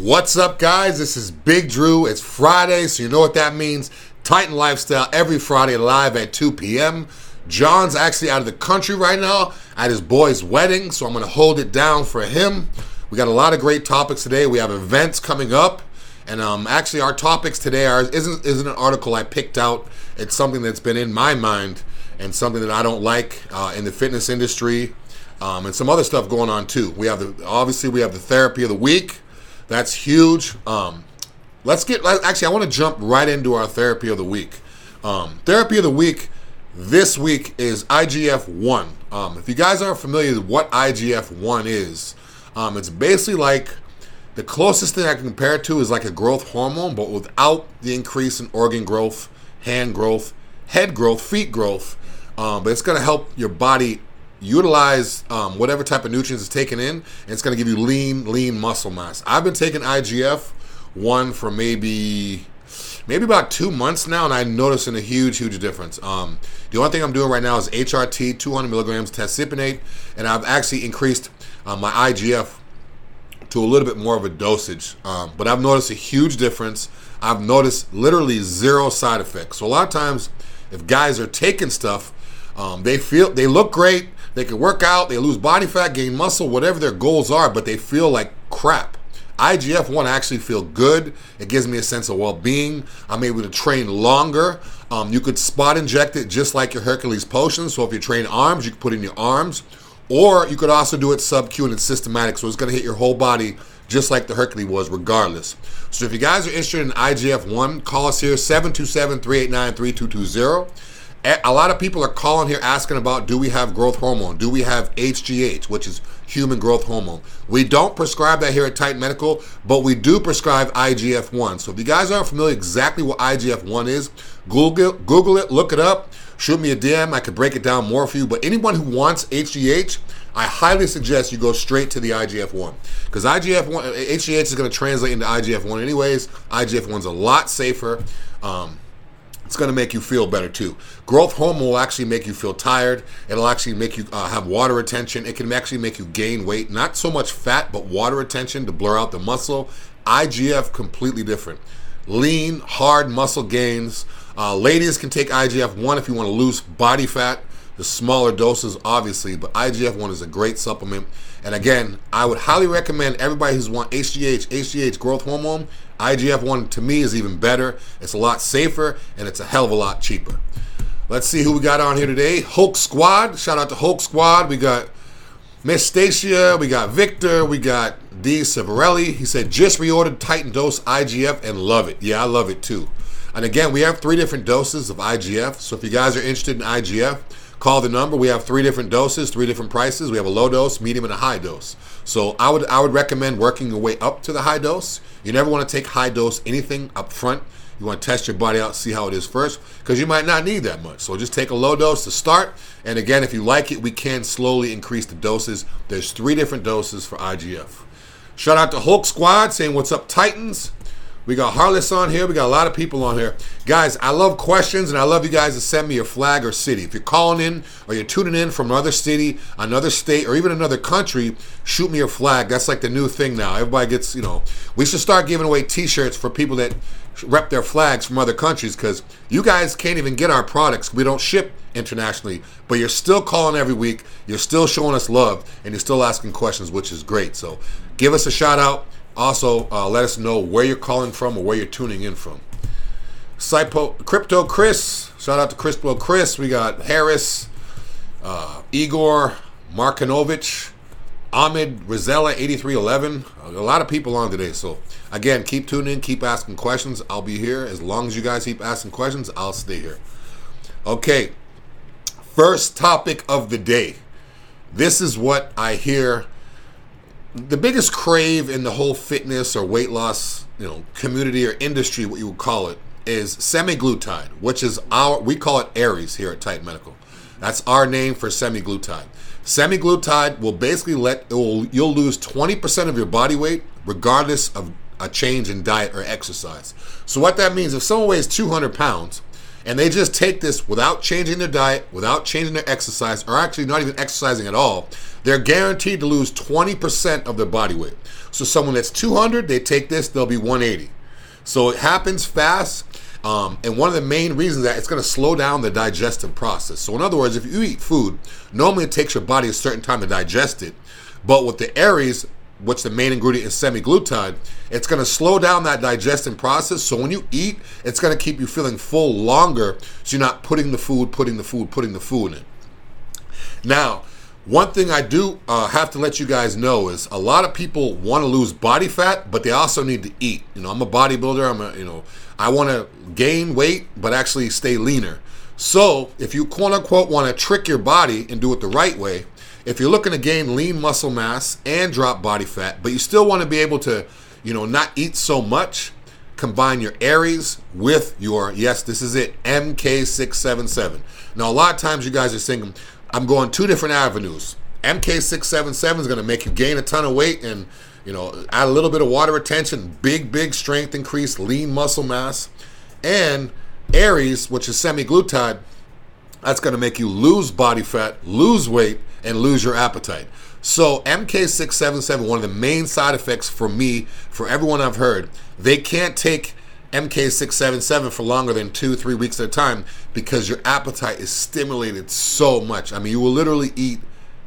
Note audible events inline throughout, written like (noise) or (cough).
What's up, guys? This is Big Drew. It's Friday, so you know what that means. Titan Lifestyle every Friday live at 2 p.m. John's actually out of the country right now at his boy's wedding, so I'm going to hold it down for him. We got a lot of great topics today. We have events coming up. And um, actually, our topics today are isn't isn't an article I picked out. It's something that's been in my mind and something that I don't like uh, in the fitness industry, um, and some other stuff going on too. We have the obviously we have the therapy of the week. That's huge. Um, let's get actually. I want to jump right into our therapy of the week. Um, therapy of the week this week is IGF one. Um, if you guys aren't familiar with what IGF one is, um, it's basically like the closest thing I can compare it to is like a growth hormone, but without the increase in organ growth, hand growth, head growth, feet growth. Um, but it's going to help your body utilize um, whatever type of nutrients is taken in, and it's going to give you lean, lean muscle mass. I've been taking IGF one for maybe maybe about two months now, and I'm noticing a huge, huge difference. Um, the only thing I'm doing right now is HRT, 200 milligrams test cypionate, and I've actually increased uh, my IGF to a little bit more of a dosage. Um, but I've noticed a huge difference. I've noticed literally zero side effects. So a lot of times, if guys are taking stuff, um, they feel they look great. They can work out, they lose body fat, gain muscle, whatever their goals are, but they feel like crap. IGF 1 actually feel good. It gives me a sense of well being. I'm able to train longer. Um, you could spot inject it just like your Hercules potion. So if you train arms, you can put in your arms. Or you could also do it sub-Q and it's systematic, so it's going to hit your whole body just like the Hercules was, regardless. So if you guys are interested in IGF-1, call us here, 727-389-3220. A lot of people are calling here asking about do we have growth hormone? Do we have HGH, which is human growth hormone? We don't prescribe that here at Titan Medical, but we do prescribe IGF 1. So if you guys aren't familiar exactly what IGF 1 is, Google, Google it, look it up shoot me a DM. I could break it down more for you. But anyone who wants HGH, I highly suggest you go straight to the IGF 1. Because IGF 1, HGH is going to translate into IGF 1 anyways. IGF 1 is a lot safer. Um, it's going to make you feel better too. Growth hormone will actually make you feel tired. It'll actually make you uh, have water retention. It can actually make you gain weight. Not so much fat, but water retention to blur out the muscle. IGF completely different. Lean, hard muscle gains. Uh, ladies can take IGF 1 if you want to lose body fat. The smaller doses, obviously, but IGF 1 is a great supplement. And again, I would highly recommend everybody who's want HGH, HGH growth hormone. IGF 1 to me is even better. It's a lot safer and it's a hell of a lot cheaper. Let's see who we got on here today. Hulk Squad. Shout out to Hulk Squad. We got Miss Stacia. We got Victor. We got D. Severelli. He said, just reordered Titan Dose IGF and love it. Yeah, I love it too. And again, we have three different doses of IGF. So if you guys are interested in IGF, call the number. We have three different doses, three different prices. We have a low dose, medium, and a high dose. So I would I would recommend working your way up to the high dose. You never want to take high dose anything up front. You want to test your body out, see how it is first, because you might not need that much. So just take a low dose to start. And again, if you like it, we can slowly increase the doses. There's three different doses for IGF. Shout out to Hulk Squad saying, What's up, Titans? We got Harless on here. We got a lot of people on here. Guys, I love questions and I love you guys to send me your flag or city. If you're calling in or you're tuning in from another city, another state, or even another country, shoot me your flag. That's like the new thing now. Everybody gets, you know, we should start giving away t shirts for people that rep their flags from other countries because you guys can't even get our products. We don't ship internationally, but you're still calling every week. You're still showing us love and you're still asking questions, which is great. So give us a shout out. Also, uh, let us know where you're calling from or where you're tuning in from. Cypo, Crypto Chris, shout out to Crypto Chris. We got Harris, uh, Igor, Markinovich, Ahmed Rizella, 8311. A lot of people on today. So, again, keep tuning in, keep asking questions. I'll be here. As long as you guys keep asking questions, I'll stay here. Okay, first topic of the day. This is what I hear the biggest crave in the whole fitness or weight loss, you know, community or industry, what you would call it, is semaglutide, which is our we call it Aries here at Titan Medical. That's our name for semaglutide. Semaglutide will basically let will, you'll lose 20% of your body weight regardless of a change in diet or exercise. So what that means, if someone weighs 200 pounds And they just take this without changing their diet, without changing their exercise, or actually not even exercising at all. They're guaranteed to lose 20% of their body weight. So someone that's 200, they take this, they'll be 180. So it happens fast. Um, and one of the main reasons that it's going to slow down the digestive process. So, in other words, if you eat food, normally it takes your body a certain time to digest it. But with the Aries, which the main ingredient is semaglutide, it's going to slow down that digesting process. So when you eat, it's going to keep you feeling full longer. So you're not putting the food, putting the food, putting the food in. It. Now, one thing I do uh, have to let you guys know is a lot of people want to lose body fat, but they also need to eat. You know, I'm a bodybuilder. I'm a, you know, I want to gain weight, but actually stay leaner. So if you quote unquote want to trick your body and do it the right way, if you're looking to gain lean muscle mass and drop body fat, but you still want to be able to, you know, not eat so much, combine your Aries with your, yes, this is it, MK677. Now, a lot of times you guys are thinking, I'm going two different avenues. MK677 is going to make you gain a ton of weight and, you know, add a little bit of water retention, big, big strength increase, lean muscle mass. And Aries, which is semaglutide, that's going to make you lose body fat, lose weight, and lose your appetite. So MK677, one of the main side effects for me, for everyone I've heard, they can't take MK677 for longer than two, three weeks at a time because your appetite is stimulated so much. I mean, you will literally eat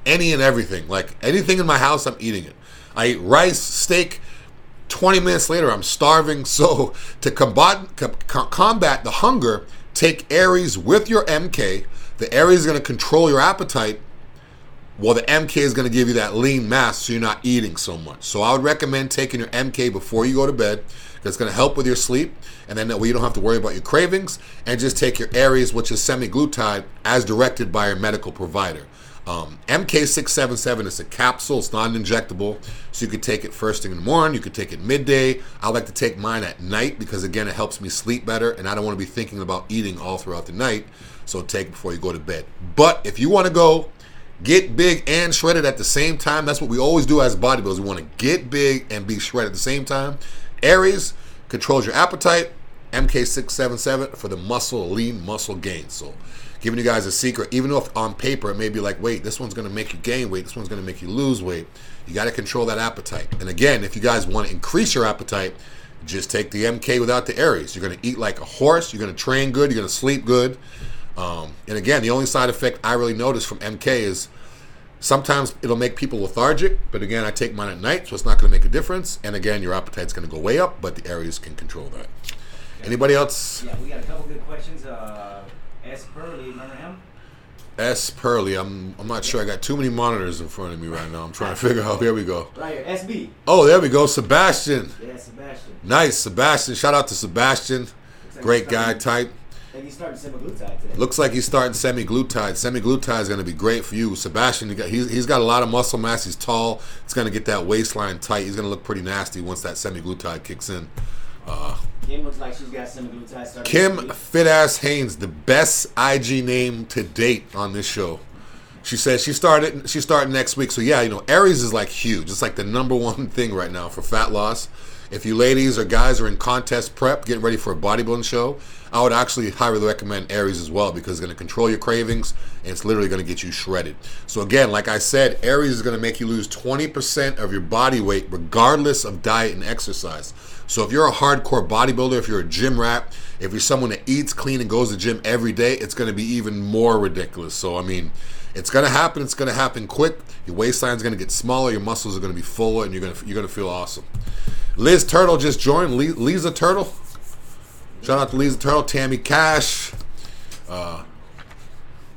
any and everything. Like anything in my house, I'm eating it. I eat rice, steak. 20 minutes later, I'm starving. (laughs) So to combat, combat the hunger, take Aries with your MK. The Aries is going to control your appetite well, the MK is going to give you that lean mass so you're not eating so much. So I would recommend taking your MK before you go to bed. It's going to help with your sleep, and then that way you don't have to worry about your cravings. And just take your Aries, which is semaglutide, as directed by your medical provider. Um, MK677 is a capsule, it's not an injectable, so you could take it first thing in the morning, you could take it midday. I like to take mine at night because, again, it helps me sleep better, and I don't want to be thinking about eating all throughout the night, so take it before you go to bed. But if you want to go get big and shredded at the same time. That's what we always do as bodybuilders. We want to get big and be shredded at the same time. Aries controls your appetite. MK677 for the muscle, lean muscle gain. So, giving you guys a secret, even if on paper it may be like, wait, this one's going to make you gain weight, this one's going to make you lose weight. You got to control that appetite. And again, if you guys want to increase your appetite, just take the MK without the Aries. You're going to eat like a horse. You're going to train good. You're going to sleep good. Um, and again, the only side effect I really notice from MK is sometimes it'll make people lethargic, but again, I take mine at night, so it's not going to make a difference. And again, your appetite's going to go way up, but the Aries can control that. Anybody else? Yeah, we got a couple good questions. Uh, S. Pearly, remember him? S. Pearly. I'm I'm not sure. I got too many monitors in front of me right now. I'm trying to figure out. Here we go. Right here, SB. Oh, there we go. Sebastian. Yeah, Sebastian. Nice, Sebastian. Shout out to Sebastian. Great guy type. And he's starting semaglutide today. Looks like he's starting semaglutide. Semaglutide is going to be great for you, Sebastian. You got, he's, he's got a lot of muscle mass. He's tall. It's going to get that waistline tight. He's going to look pretty nasty once that semaglutide kicks in. Uh, Kim looks like she's got semaglutide starting. Kim this week. Fit Ass Haynes, the best IG name to date on this show. She says she started. She's starting next week. So yeah, you know, Aries is like huge. It's like the number one (laughs) thing right now for fat loss. If you ladies or guys are in contest prep, getting ready for a bodybuilding show, I would actually highly recommend Aries as well because it's going to control your cravings and it's literally going to get you shredded. So again, like I said, Aries is going to make you lose 20% of your body weight regardless of diet and exercise. So if you're a hardcore bodybuilder, if you're a gym rat, if you're someone that eats clean and goes to the gym every day, it's going to be even more ridiculous. So I mean, it's going to happen. It's going to happen quick. Your waistline's going to get smaller. Your muscles are going to be fuller, and you're going to you're going to feel awesome. Liz Turtle just joined. Li- Lisa Turtle. Shout out to Lisa Turtle, Tammy Cash. Uh,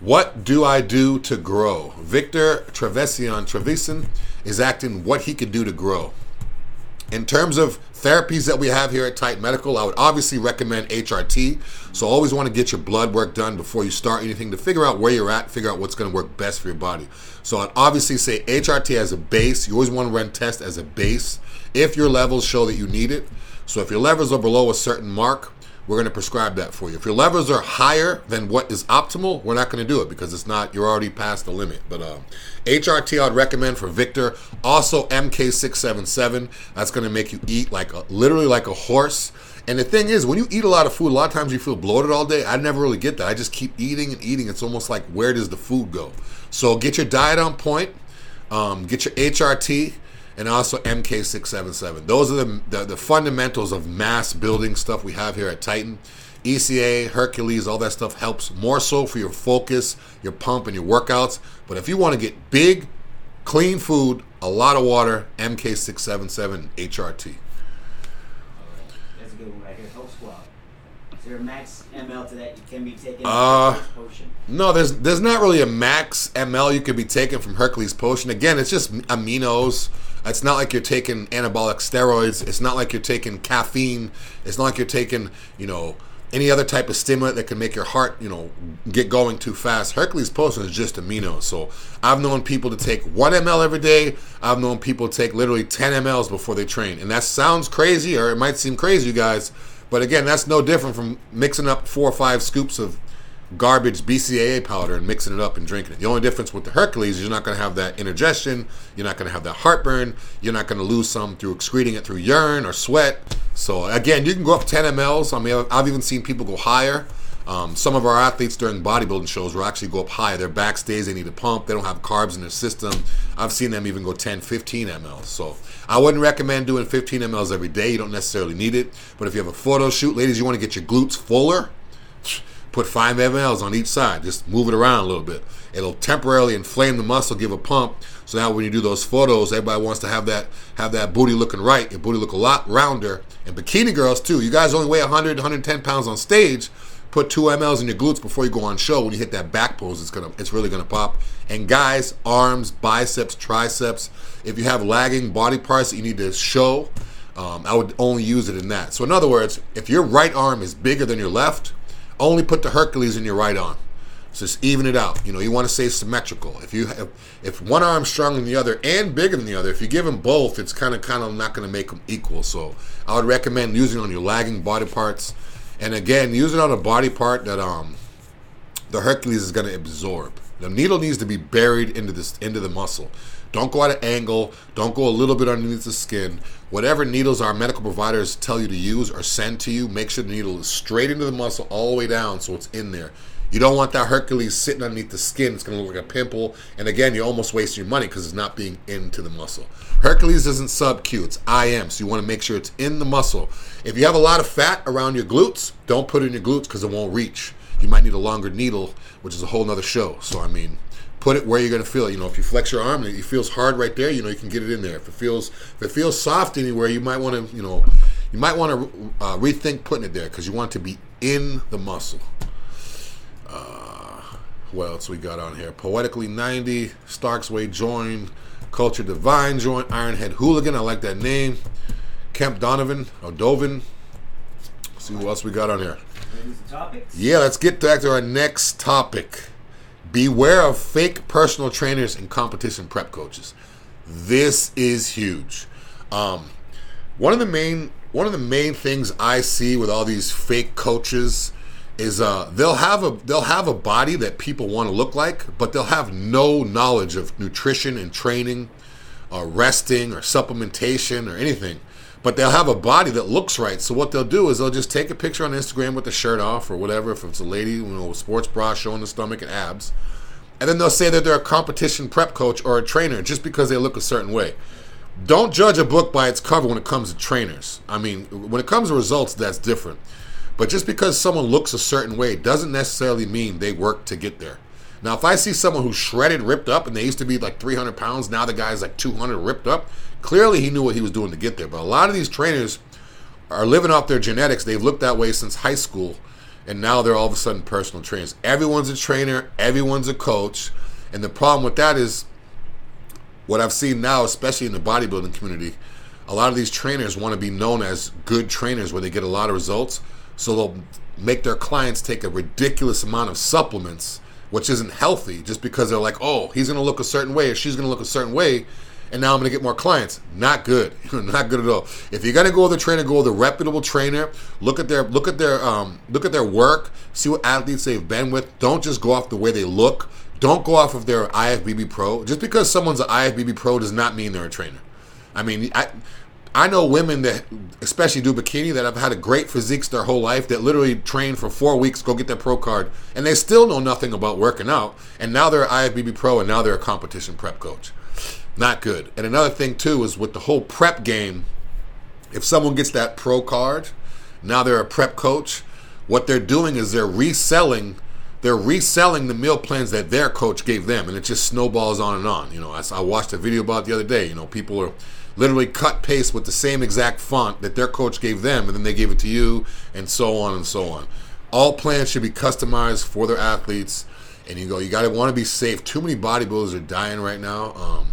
what do I do to grow? Victor Trevesion Trevisan is acting what he could do to grow. In terms of therapies that we have here at Titan Medical, I would obviously recommend HRT. So always want to get your blood work done before you start anything to figure out where you're at, figure out what's going to work best for your body. So I'd obviously say HRT as a base. You always want to run tests as a base if your levels show that you need it. So if your levels are below a certain mark, we're going to prescribe that for you. If your levels are higher than what is optimal, we're not going to do it because it's not, you're already past the limit. But uh, HRT I'd recommend for Victor. Also MK677. That's going to make you eat like a, literally like a horse. And the thing is, when you eat a lot of food, a lot of times you feel bloated all day. I never really get that. I just keep eating and eating. It's almost like where does the food go? So get your diet on point. Um, get your HRT and also MK677. Those are the, the, the fundamentals of mass building stuff we have here at Titan. ECA, Hercules, all that stuff helps more so for your focus, your pump, and your workouts. But if you want to get big, clean food, a lot of water, MK677 HRT. That's a good one right here. Hulk Squad. Is there a max ML to that you can be taken? Uh, potion. No, there's there's not really a max ml you could be taking from Hercules Potion. Again, it's just aminos. It's not like you're taking anabolic steroids. It's not like you're taking caffeine. It's not like you're taking, you know, any other type of stimulant that can make your heart, you know, get going too fast. Hercules Potion is just aminos. So I've known people to take one ml every day. I've known people take literally 10 mLs before they train. And that sounds crazy, or it might seem crazy, you guys. But again, that's no different from mixing up four or five scoops of garbage BCAA powder and mixing it up and drinking it. The only difference with the Hercules is you're not going to have that indigestion, you're not going to have that heartburn, you're not going to lose some through excreting it through urine or sweat. So again, you can go up 10 mLs. I mean, I've even seen people go higher. Um, some of our athletes during bodybuilding shows will actually go up higher. They're backstage, they need to pump, they don't have carbs in their system. I've seen them even go 10, 15 mLs. So I wouldn't recommend doing 15 mLs every day. You don't necessarily need it. But if you have a photo shoot, ladies, you want to get your glutes fuller, put 5 mLs on each side. Just move it around a little bit. It'll temporarily inflame the muscle, give a pump. So now when you do those photos, everybody wants to have that have that booty looking right. Your booty look a lot rounder. And bikini girls too. You guys only weigh 100, 110 pounds on stage. Put two mLs in your glutes before you go on show. When you hit that back pose, it's gonna it's really gonna pop. And guys, arms, biceps, triceps. If you have lagging body parts that you need to show, um, I would only use it in that. So in other words, if your right arm is bigger than your left, only put the Hercules in your right arm. So just even it out. You know, you want to stay symmetrical. If you have, if one arm's stronger than the other and bigger than the other, if you give them both, it's kind of kind of not going to make them equal. So I would recommend using on your lagging body parts, and again, use it on a body part that um the Hercules is going to absorb. The needle needs to be buried into this into the muscle. Don't go at an angle. Don't go a little bit underneath the skin. Whatever needles our medical providers tell you to use or send to you, make sure the needle is straight into the muscle all the way down so it's in there. You don't want that Hercules sitting underneath the skin. It's going to look like a pimple. And again, you're almost wasting your money because it's not being into the muscle. Hercules isn't sub Q, it's IM. So you want to make sure it's in the muscle. If you have a lot of fat around your glutes, don't put it in your glutes because it won't reach. You might need a longer needle, which is a whole nother show. So, I mean, put it where you're going to feel it. You know, if you flex your arm and it feels hard right there, you know, you can get it in there. If it feels if it feels soft anywhere, you might want to, you know, you might want to uh, rethink putting it there because you want it to be in the muscle. Uh, what else we got on here? Poetically 90, Stark's Way joined, Culture Divine joined, Ironhead Hooligan. I like that name. Kemp Donovan, or Dovin. See who else we got on here. Ready for topics? Yeah, let's get back to our next topic. Beware of fake personal trainers and competition prep coaches. This is huge. Um, one of the main one of the main things I see with all these fake coaches is uh, they'll have a they'll have a body that people want to look like, but they'll have no knowledge of nutrition and training, or resting or supplementation or anything. But they'll have a body that looks right. So what they'll do is they'll just take a picture on Instagram with the shirt off or whatever. If it's a lady, you know, sports bra showing the stomach and abs, and then they'll say that they're a competition prep coach or a trainer just because they look a certain way. Don't judge a book by its cover when it comes to trainers. I mean, when it comes to results, that's different. But just because someone looks a certain way doesn't necessarily mean they work to get there. Now, if I see someone who's shredded, ripped up, and they used to be like 300 pounds, now the guy's like 200 ripped up, clearly he knew what he was doing to get there. But a lot of these trainers are living off their genetics. They've looked that way since high school, and now they're all of a sudden personal trainers. Everyone's a trainer, everyone's a coach. And the problem with that is what I've seen now, especially in the bodybuilding community, a lot of these trainers want to be known as good trainers where they get a lot of results. So they'll make their clients take a ridiculous amount of supplements, which isn't healthy, just because they're like, oh, he's going to look a certain way or she's going to look a certain way. and now I'm going to get more clients. Not good. (laughs) Not good at all. If you're going to go with a trainer, go with a reputable trainer. Look at their look at their um, look at their work. See what athletes they've been with. Don't just go off the way they look. Don't go off of their IFBB pro. Just because someone's an IFBB pro does not mean they're a trainer. I mean, I I know women that, especially do bikini, that have had a great physiques their whole life that literally train for four weeks, go get their pro card, and they still know nothing about working out. And now they're IFBB pro, and now they're a competition prep coach. Not good. And another thing too is with the whole prep game. If someone gets that pro card, now they're a prep coach. What they're doing is they're reselling they're reselling the meal plans that their coach gave them, and it just snowballs on and on. You know, I, I watched a video about the other day. You know, people are literally cut paste with the same exact font that their coach gave them, and then they gave it to you, and so on and so on. All plans should be customized for their athletes, and you go, you got to want to be safe. Too many bodybuilders are dying right now, um,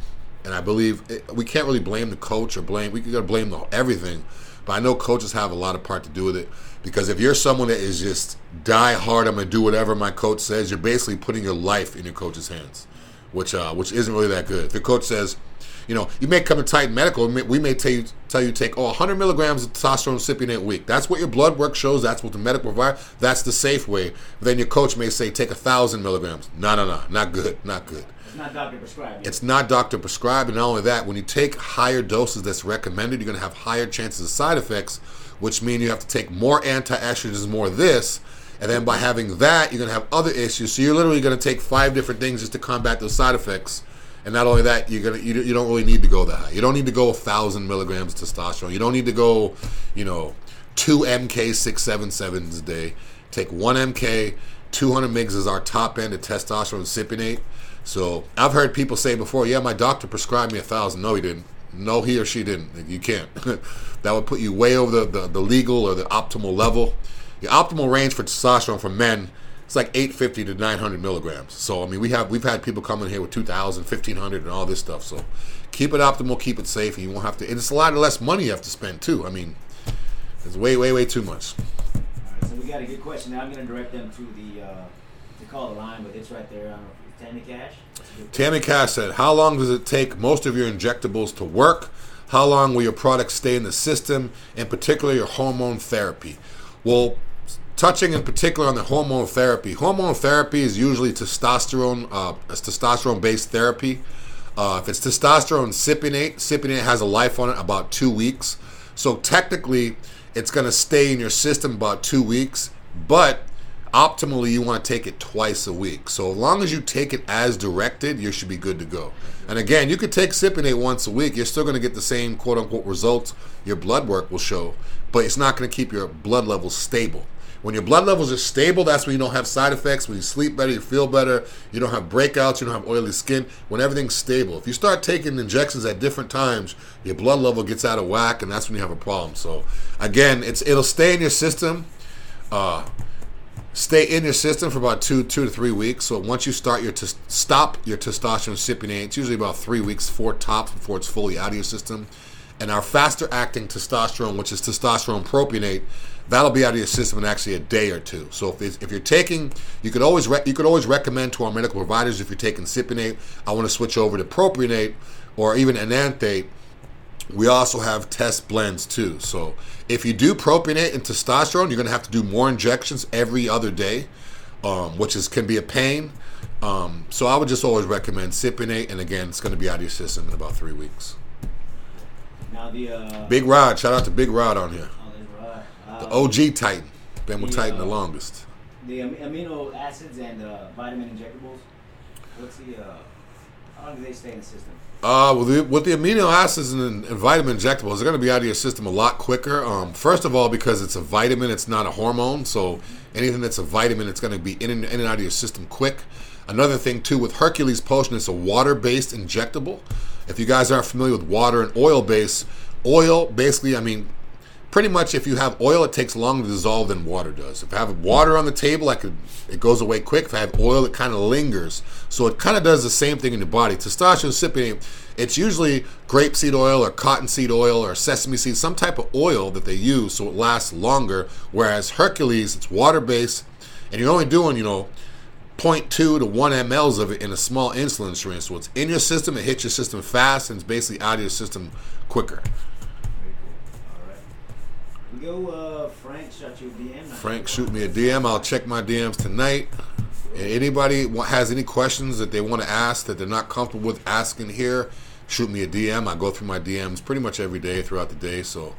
and I believe it, we can't really blame the coach or blame we got to blame the, everything, but I know coaches have a lot of part to do with it because if you're someone that is just die hard, I'm gonna do whatever my coach says, you're basically putting your life in your coach's hands, which uh, which isn't really that good. If your coach says you know, you may come to Titan Medical. We may tell you tell you take oh 100 milligrams of testosterone cypionate a week. That's what your blood work shows. That's what the medical provider. That's the safe way. Then your coach may say take a thousand milligrams. No, no, no, not good, not good. It's not doctor prescribed. It's not doctor prescribed, and not only that, when you take higher doses that's recommended, you're going to have higher chances of side effects, which mean you have to take more anti-estrogens, more this, and then by having that, you're going to have other issues. So you're literally going to take five different things just to combat those side effects and not only that, you're gonna you, you don't really need to go that high. You don't need to go a thousand milligrams of testosterone. You don't need to go, you know, two MK six seven sevens a day. Take one MK, 200 mgs is our top end of testosterone cypionate. So I've heard people say before, yeah, my doctor prescribed me a thousand. No, he didn't. No, he or she didn't. You can't. (laughs) that would put you way over the, the, the legal or the optimal level. The optimal range for testosterone for men it's like 850 to 900 milligrams. So I mean, we have we've had people come in here with 2,000, 1,500, and all this stuff. So keep it optimal, keep it safe, and you won't have to. And it's a lot less money you have to spend too. I mean, it's way, way, way too much. All right, so we got a good question. Now I'm going to direct them to the uh, to call the line, but it's right there. on Tammy Cash. Tammy Cash said, "How long does it take most of your injectables to work? How long will your products stay in the system? In particular, your hormone therapy." Well, touching in particular on the hormone therapy. Hormone therapy is usually testosterone, uh, testosterone-based therapy. Uh, if it's testosterone cypionate, cypionate has a life on it about two weeks. So technically, it's going to stay in your system about two weeks. But optimally, you want to take it twice a week. So as long as you take it as directed, you should be good to go. And again, you could take cypionate once a week. You're still going to get the same quote unquote results your blood work will show, but it's not going to keep your blood levels stable. When your blood levels are stable, that's when you don't have side effects. When you sleep better, you feel better. You don't have breakouts. You don't have oily skin. When everything's stable. If you start taking injections at different times, your blood level gets out of whack, and that's when you have a problem. So, again, it's it'll stay in your system. Uh, stay in your system for about two two to three weeks. So once you start your to stop your testosterone cypionate, it's usually about three weeks, four tops before it's fully out of your system. And our faster acting testosterone, which is testosterone propionate, that'll be out of your system in actually a day or two. So if, if you're taking, you could always re- you could always recommend to our medical providers if you're taking cypionate, I want to switch over to propionate or even enanthate. We also have test blends too. So if you do propionate and testosterone, you're going to have to do more injections every other day, um, which is can be a pain. Um, so I would just always recommend cypionate, and again, it's going to be out of your system in about three weeks. Now the uh, Big Rod, shout out to Big Rod on here. The Uh, OG Titan. Been with The, Titan the uh, longest. the am- amino acids and uh, vitamin injectables. What's the uh, how long do they stay in the system? Uh, with the, with the amino acids and, and vitamin injectables, they're going to be out of your system a lot quicker. Um, first of all, because it's a vitamin, it's not a hormone. So anything that's a vitamin, it's going to be in and, in and out of your system quick. Another thing too, with Hercules Potion, it's a water-based injectable. If you guys aren't familiar with water and oil base, oil basically, I mean, pretty much if you have oil, it takes longer to dissolve than water does. If I have water on the table, I could it goes away quick. If I have oil, it kind of lingers. So it kind of does the same thing in your body. Testosterone cypionate, it's usually grapeseed oil or cottonseed oil or sesame seed, some type of oil that they use so it lasts longer. Whereas Hercules, it's water based, and you're only doing you know 0.2 to 1 mLs of it in a small insulin syringe. So it's in your system, it hits your system fast, and it's basically out of your system quicker. Very cool. All right. We go. Uh, Frank shot you a DM. Frank, shoot me a DM. I'll check my DMs tonight. And anybody has any questions that they want to ask that they're not comfortable with asking here, shoot me a DM. I go through my DMs pretty much every day throughout the day, so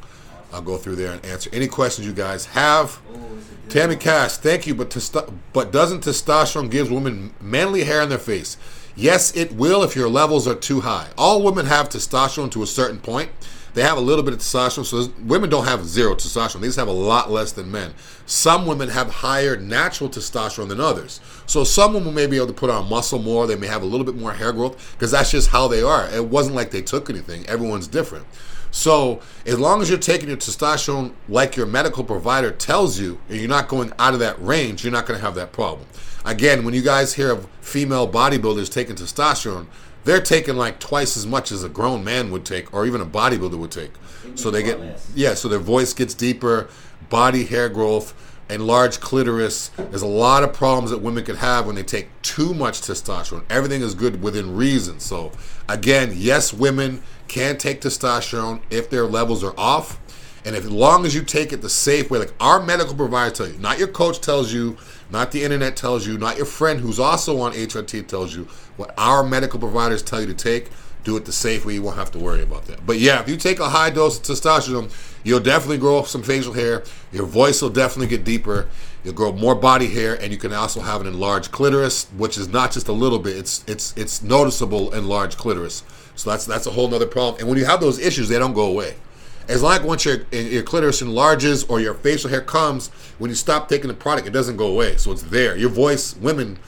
I'll go through there and answer any questions you guys have. Oh, good Tammy. Cash, thank you, but testo- but doesn't testosterone gives women manly hair in their face? Yes, it will if your levels are too high. All women have testosterone to a certain point. They have a little bit of testosterone, so women don't have zero testosterone. They just have a lot less than men. Some women have higher natural testosterone than others. So some women may be able to put on muscle more. They may have a little bit more hair growth because that's just how they are. It wasn't like they took anything. Everyone's different. So as long as you're taking your testosterone like your medical provider tells you, and you're not going out of that range, you're not going to have that problem. Again, when you guys hear of female bodybuilders taking testosterone, they're taking like twice as much as a grown man would take, or even a bodybuilder would take. So they get, yeah, so their voice gets deeper, body hair growth, enlarged clitoris. There's a lot of problems that women could have when they take too much testosterone. Everything is good within reason. So, again, yes, women can take testosterone if their levels are off. And if, as long as you take it the safe way, like our medical provider tell you, not your coach tells you, not the internet tells you, not your friend who's also on HRT tells you, what our medical providers tell you to take, do it the safe way. You won't have to worry about that. But yeah, if you take a high dose of testosterone, you'll definitely grow some facial hair. Your voice will definitely get deeper. You'll grow more body hair, and you can also have an enlarged clitoris, which is not just a little bit. It's it's it's noticeable enlarged clitoris. So that's that's a whole nother problem. And when you have those issues, they don't go away. As long as once your your clitoris enlarges or your facial hair comes, when you stop taking the product, it doesn't go away. So it's there. Your voice, women,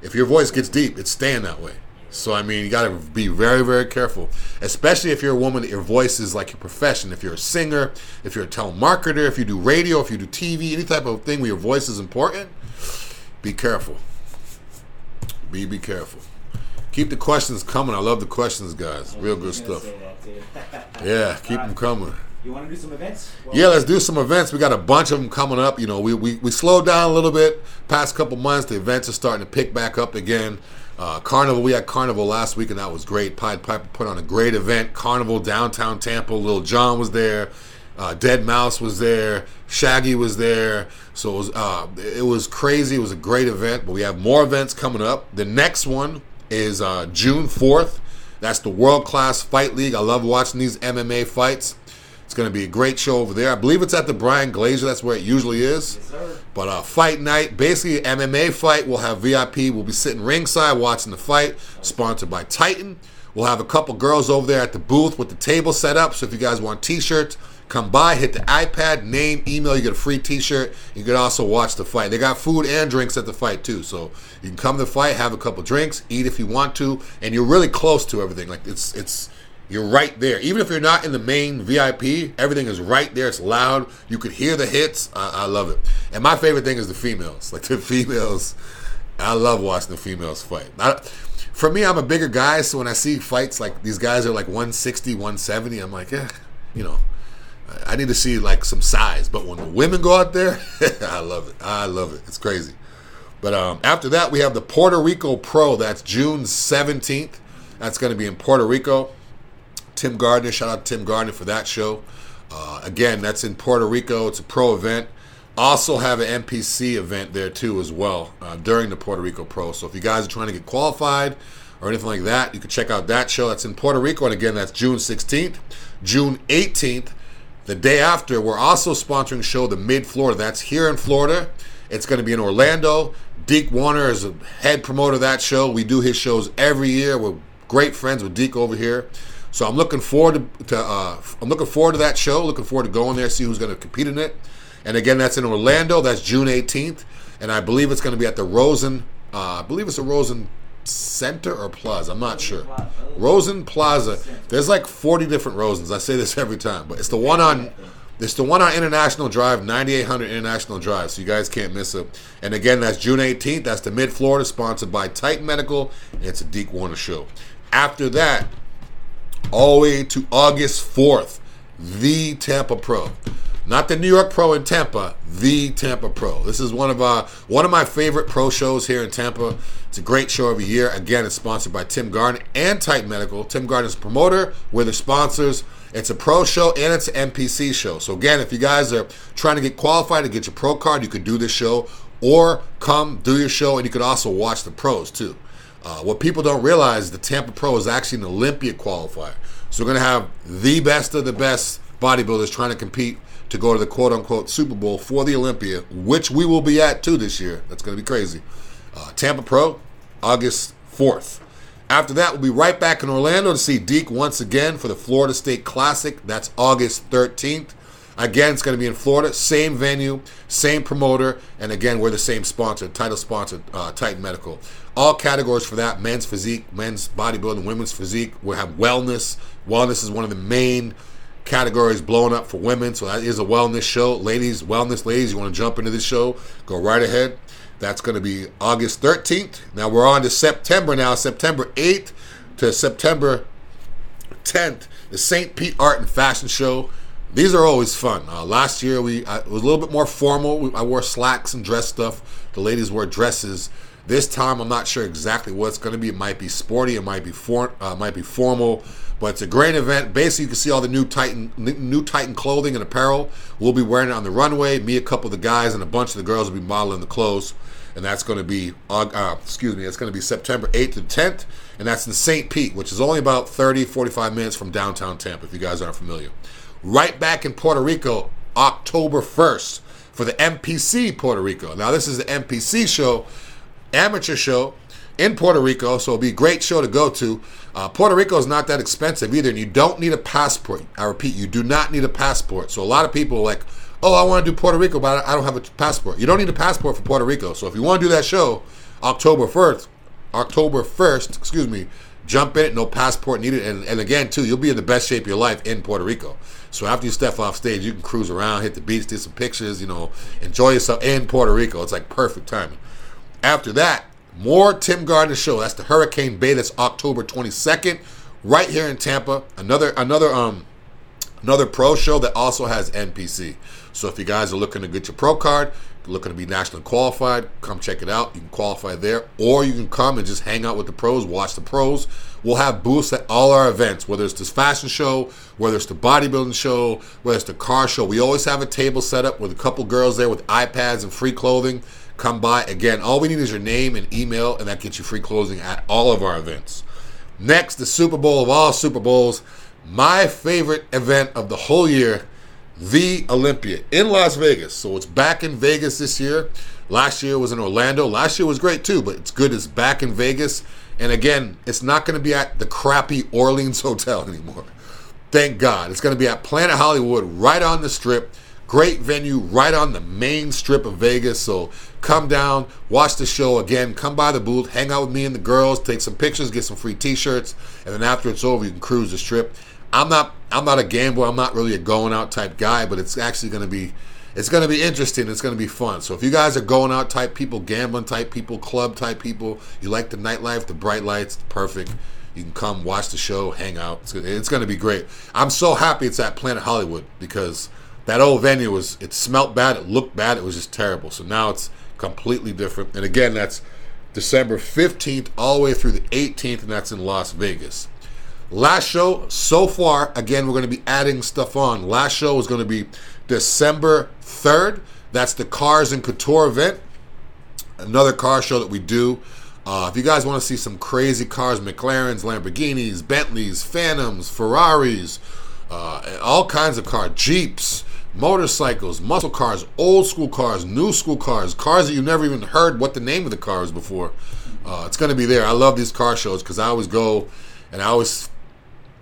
if your voice gets deep, it's staying that way. So I mean, you got to be very, very careful, especially if you're a woman that your voice is like your profession. If you're a singer, if you're a telemarketer, if you do radio, if you do TV, any type of thing where your voice is important, be careful. Be be careful. Keep the questions coming. I love the questions, guys. Real good stuff. Uh, (laughs) yeah, keep them coming. You want to do some events? Well, Yeah, let's do some events. We got a bunch of them coming up. You know, we, we, we slowed down a little bit past couple months. The events are starting to pick back up again. Uh, Carnival, we had Carnival last week, and that was great. Pied Piper put on a great event. Carnival downtown Tampa. Lil Jon was there. Uh, Deadmau5 was there. Shaggy was there. So it was uh, it was crazy. It was a great event. But we have more events coming up. The next one is uh, June fourth. That's the World Class Fight League. I love watching these MMA fights. It's going to be a great show over there. I believe it's at the Bryan Glazer. That's where it usually is. Yes. But uh, fight night, basically MMA fight. We'll have VIP. We'll be sitting ringside watching the fight. Sponsored by Titan. We'll have a couple girls over there at the booth with the table set up. So if you guys want T-shirts, come by, hit the iPad, name, email. You get a free T-shirt. You can also watch the fight. They got food and drinks at the fight too. So you can come to the fight, have a couple drinks, eat if you want to, and you're really close to everything. Like it's it's you're right there. Even if you're not in the main VIP, everything is right there. It's loud. You could hear the hits. I, I love it. And my favorite thing is the females. (laughs) Like the females, I love watching the females fight. I, for me, I'm a bigger guy, so when I see fights like these guys are like 160, 170, I'm like, yeah, you know, I- need to see like some size. But when the women go out there, (laughs) I love it. I love it. It's crazy. But um, after that, we have the Puerto Rico Pro. That's June 17th. That's going to be in Puerto Rico. Tim Gardner, shout out to Tim Gardner for that show. Uh, again, that's in Puerto Rico. It's a pro event. Also have an NPC event there too as well uh, during the Puerto Rico Pro. So if you guys are trying to get qualified or anything like that, you can check out that show. That's in Puerto Rico, and again, that's June 16th, June 18th. The day after, we're also sponsoring show, the Mid Florida. That's here in Florida. It's going to be in Orlando. Deke Warner is a head promoter of that show. We do his shows every year. We're great friends with Deke over here. So I'm looking forward to, to uh, I'm looking forward to that show. Looking forward to going there, see who's going to compete in it. And again, that's in Orlando. That's June 18th, and I believe it's going to be at the Rosen. Uh, I believe it's a Rosen Center or Plaza. I'm not sure. Rosen Plaza. There's like 40 different Rosens. I say this (laughs) every time, but it's the one on. It's the one on International Drive, 9800 International Drive, so you guys can't miss it. And again, that's June 18th. That's the Mid Florida, sponsored by Titan Medical. And it's a Deke Warner show. After that, all the way to August 4th, the Tampa Pro. not the New York Pro in Tampa, the Tampa Pro. This is one of our one of my favorite pro shows here in Tampa. It's a great show every year. Again, it's sponsored by Tim Gardner and Titan Medical. Tim Gardner is a promoter. We're the sponsors. It's a pro show and it's an NPC show. So again, if you guys are trying to get qualified to get your pro card, you could do this show or come do your show, and you could also watch the pros too. Uh, what people don't realize, the Tampa Pro is actually an Olympia qualifier. So we're going to have the best of the best bodybuilders trying to compete to go to the quote unquote Super Bowl for the Olympia, which we will be at too this year. That's going to be crazy. Uh, Tampa Pro, August 4th. After that, we'll be right back in Orlando to see Deke once again for the Florida State Classic. That's August 13th. Again, it's going to be in Florida, same venue, same promoter, and again, we're the same sponsor, title sponsor, uh, Titan Medical. All categories for that men's physique, men's bodybuilding, women's physique. we have wellness. Wellness is one of the main categories blowing up for women, so that is a wellness show. Ladies, wellness ladies, you want to jump into this show, go right ahead. That's going to be August 13th. Now we're on to September now, September 8th to September 10th, the St. Pete Art and Fashion Show. These are always fun. Uh, last year we I, it was a little bit more formal. We, I wore slacks and dress stuff. The ladies wore dresses. This time I'm not sure exactly what it's going to be. It might be sporty. It might be for, uh, might be formal. But it's a great event. Basically, you can see all the new Titan new Titan clothing and apparel. We'll be wearing it on the runway. Me, a couple of the guys, and a bunch of the girls will be modeling the clothes. And that's going to be uh, excuse me. It's going to be September 8th to 10th, and that's in St. Pete, which is only about 30 45 minutes from downtown Tampa. If you guys aren't familiar right back in Puerto Rico October 1st for the NPC Puerto Rico. Now, this is the NPC show, amateur show in Puerto Rico, so it'll be a great show to go to. Uh, Puerto Rico is not that expensive either, and you don't need a passport. I repeat, you do not need a passport. So a lot of people are like, oh, I want to do Puerto Rico, but I don't have a passport. You don't need a passport for Puerto Rico. So if you want to do that show October 1st, October 1st, excuse me, jump in it, no passport needed. And, and again, too, you'll be in the best shape of your life in Puerto Rico. So after you step off stage, you can cruise around, hit the beach, do some pictures, you know, enjoy yourself in Puerto Rico. It's like perfect timing. After that, more Tim Gardner show. That's the Hurricane Bay. That's October 22nd, right here in Tampa. Another another um another pro show that also has NPC. So if you guys are looking to get your pro card, looking to be nationally qualified, come check it out. You can qualify there, or you can come and just hang out with the pros, watch the pros. We'll have booths at all our events, whether it's this fashion show, whether it's the bodybuilding show, whether it's the car show. We always have a table set up with a couple girls there with iPads and free clothing. Come by. Again, all we need is your name and email, and that gets you free clothing at all of our events. Next, the Super Bowl of all Super Bowls, my favorite event of the whole year the Olympia in Las Vegas. So it's back in Vegas this year. Last year was in Orlando. Last year was great too, but it's good it's back in Vegas. And again, it's not going to be at the crappy Orleans (laughs) Hotel anymore. Thank God. It's going to be at Planet Hollywood right on the strip. Great venue right on the main strip of Vegas. So come down, watch the show again, come by the booth, hang out with me and the girls, take some pictures, get some free t-shirts, and then after it's over, you can cruise the strip. I'm not I'm not a gambler. I'm not really a going out type guy, but it's actually going to be it's going to be interesting. It's going to be fun. So if you guys are going out type people, gambling type people, club type people, you like the nightlife, the bright lights, perfect. You can come watch the show, hang out. It's, it's going to be great. I'm so happy it's at Planet Hollywood because that old venue was it smelt bad, it looked bad, it was just terrible. So now it's completely different. And again, that's December 15th all the way through the 18th, and that's in Las Vegas. Last show so far, again, we're going to be adding stuff on. Last show is going to be December 3rd. That's the Cars and Couture event. Another car show that we do. Uh, if you guys want to see some crazy cars, McLarens, Lamborghinis, Bentleys, Phantoms, Ferraris, uh, all kinds of cars, Jeeps, motorcycles, muscle cars, old school cars, new school cars, cars that you've never even heard what the name of the car is before. Uh, it's going to be there. I love these car shows because I always go and I always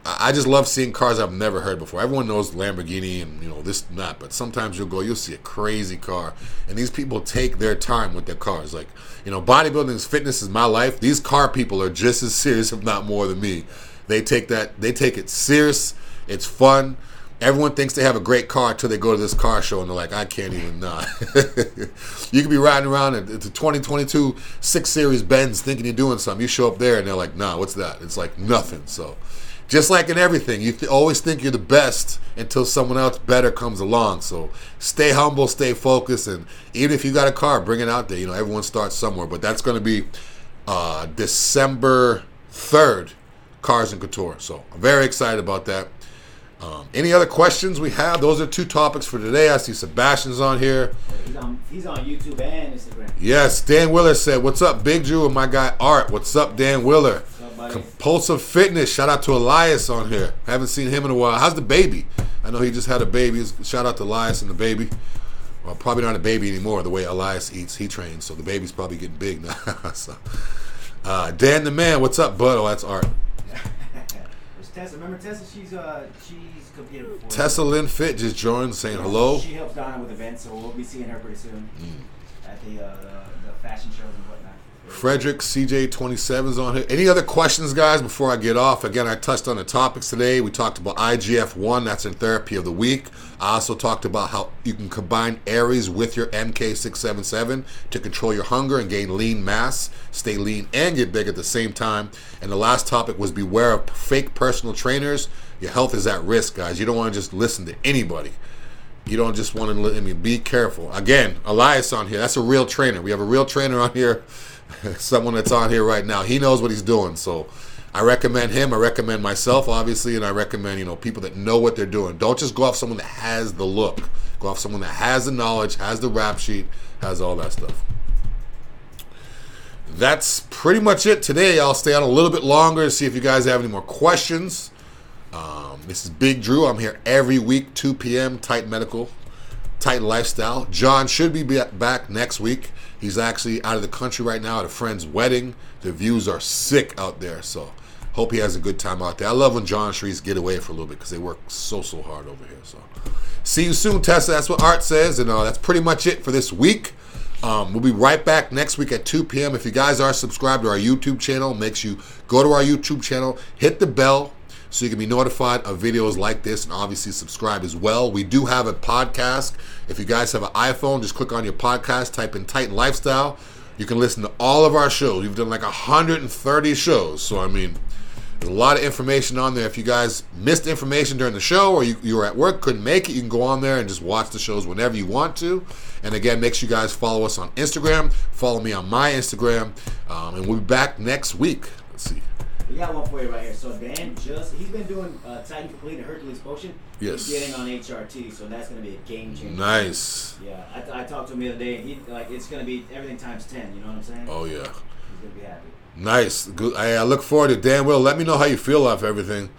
I just love seeing cars I've never heard before. Everyone knows Lamborghini and you know this and that, but sometimes you'll go, you'll see a crazy car, and these people take their time with their cars. Like you know, bodybuilding is fitness is my life. These car people are just as serious, if not more, than me. They take that, they take it serious. It's fun. Everyone thinks they have a great car until they go to this car show and they're like, I can't even not. (laughs) you could be riding around at the 2022 6 Series Benz thinking you're doing something. You show up there and they're like, Nah, what's that? It's like nothing. So just like in everything, you th- always think you're the best until someone else better comes along. So stay humble, stay focused, and even if you got a car, bring it out there. You know, everyone starts somewhere, but that's going to be uh, December third, Cars and Couture. So I'm very excited about that. Um, any other questions we have? Those are two topics for today. I see Sebastian's on here. He's on, he's on YouTube and Instagram. Yes, Dan Willer said, "What's up, Big Drew and my guy Art? What's up, Dan Willer? Buddy? Compulsive Fitness. Shout out to Elias on here. Haven't seen him in a while. How's the baby? I know he just had a baby. Shout out to Elias and the baby. Well, probably not a baby anymore. The way Elias eats, he trains, so the baby's probably getting big now. (laughs) so, uh, Dan the man, what's up, bud? Oh, that's Art. (laughs) Tessa. Remember Tessa? She's uh she's competed before. Tessa Lynn Fit just joined, saying hello. She helps Donna with events, so we'll be seeing her pretty soon Mm. at the, uh, the the fashion shows and whatnot. Frederick CJ27's on here. Any other questions, guys, before I get off? Again, I touched on the topics today. We talked about IGF-1, that's in therapy of the week. I also talked about how you can combine Aries with your MK677 to control your hunger and gain lean mass, stay lean and get big at the same time. And the last topic was beware of fake personal trainers. Your health is at risk, guys. You don't want to just listen to anybody. You don't just want to. I mean, be careful. Again, Elias on here. That's a real trainer. We have a real trainer on here. (laughs) Someone that's on here right now. He knows what he's doing. So, I recommend him. I recommend myself, obviously, and I recommend you know people that know what they're doing. Don't just go off someone that has the look. Go off someone that has the knowledge, has the rap sheet, has all that stuff. That's pretty much it today. I'll stay on a little bit longer to see if you guys have any more questions. Um, this is Big Drew. I'm here every week, 2 p.m. Titan Medical, Titan Lifestyle. John should be back next week. He's actually out of the country right now at a friend's wedding. The views are sick out there, so hope he has a good time out there. I love when John Shrees get away for a little bit because they work so so hard over here. So see you soon, Tessa. That's what Art says, and uh, that's pretty much it for this week. Um, we'll be right back next week at 2 p.m. If you guys are subscribed to our YouTube channel, make sure you go to our YouTube channel, hit the bell so you can be notified of videos like this and obviously subscribe as well. We do have a podcast. If you guys have an iPhone, just click on your podcast, type in Titan Lifestyle. You can listen to all of our shows. We've done like 130 shows. So, I mean, there's a lot of information on there. If you guys missed information during the show or you, you were at work, couldn't make it, you can go on there and just watch the shows whenever you want to. And again, make sure you guys follow us on Instagram. Follow me on my Instagram. Um, and we'll be back next week. Let's see. We got one for you right here. So Dan just he's been doing uh, Titan Complete and Hercules Potion. Yes. He's getting on HRT, so that's gonna be a game changer. Nice. Yeah, I, I talked to him the other day, and he like it's gonna be everything times ten. You know what I'm saying? Oh, yeah. He's gonna be happy. Nice. Good. I, I look forward to. Dan Will. Let me know how you feel off everything.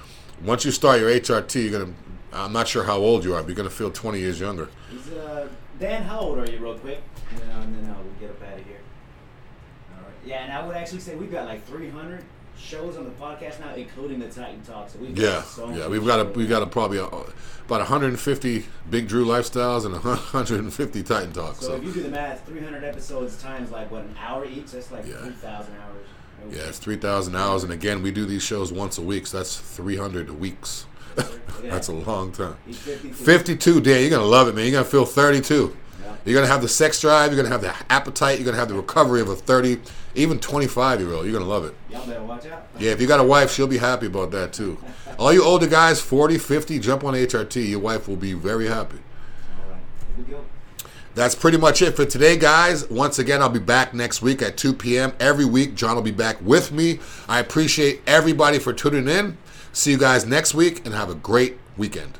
Once you start your HRT, you're gonna. I'm not sure how old you are, but you're gonna feel 20 years younger. He's uh Dan, how old are you, real quick? And then, uh, and then uh, we'll get up out of here. All right. Yeah, and I would actually say we've got like 300 shows on the podcast now, including the Titan Talk. So we've got Yeah, so yeah. We've got a shows. we got a probably a, about 150 Big Drew lifestyles and 150 (laughs) Titan talks. So So if you do the math, 300 episodes times like what an hour each, that's like Yeah. 3,000 hours. yeah, it's 3,000 hours, and again, we do these shows once a week, so that's 300 weeks. (laughs) that's a long time. 52. 52, Dan. You're gonna love it, man. You're gonna feel 32. You're gonna have the sex drive. You're gonna have the appetite. You're gonna have the recovery of a 30, even 25 year old. You're gonna love it. Y'all better watch out. Yeah, if you got a wife, she'll be happy about that too. All you older guys, 40, 50, jump on HRT. Your wife will be very happy. All right, here we go. That's pretty much it for today, guys. Once again, I'll be back next week at 2 p.m. Every week, John will be back with me. I appreciate everybody for tuning in. See you guys next week and have a great weekend.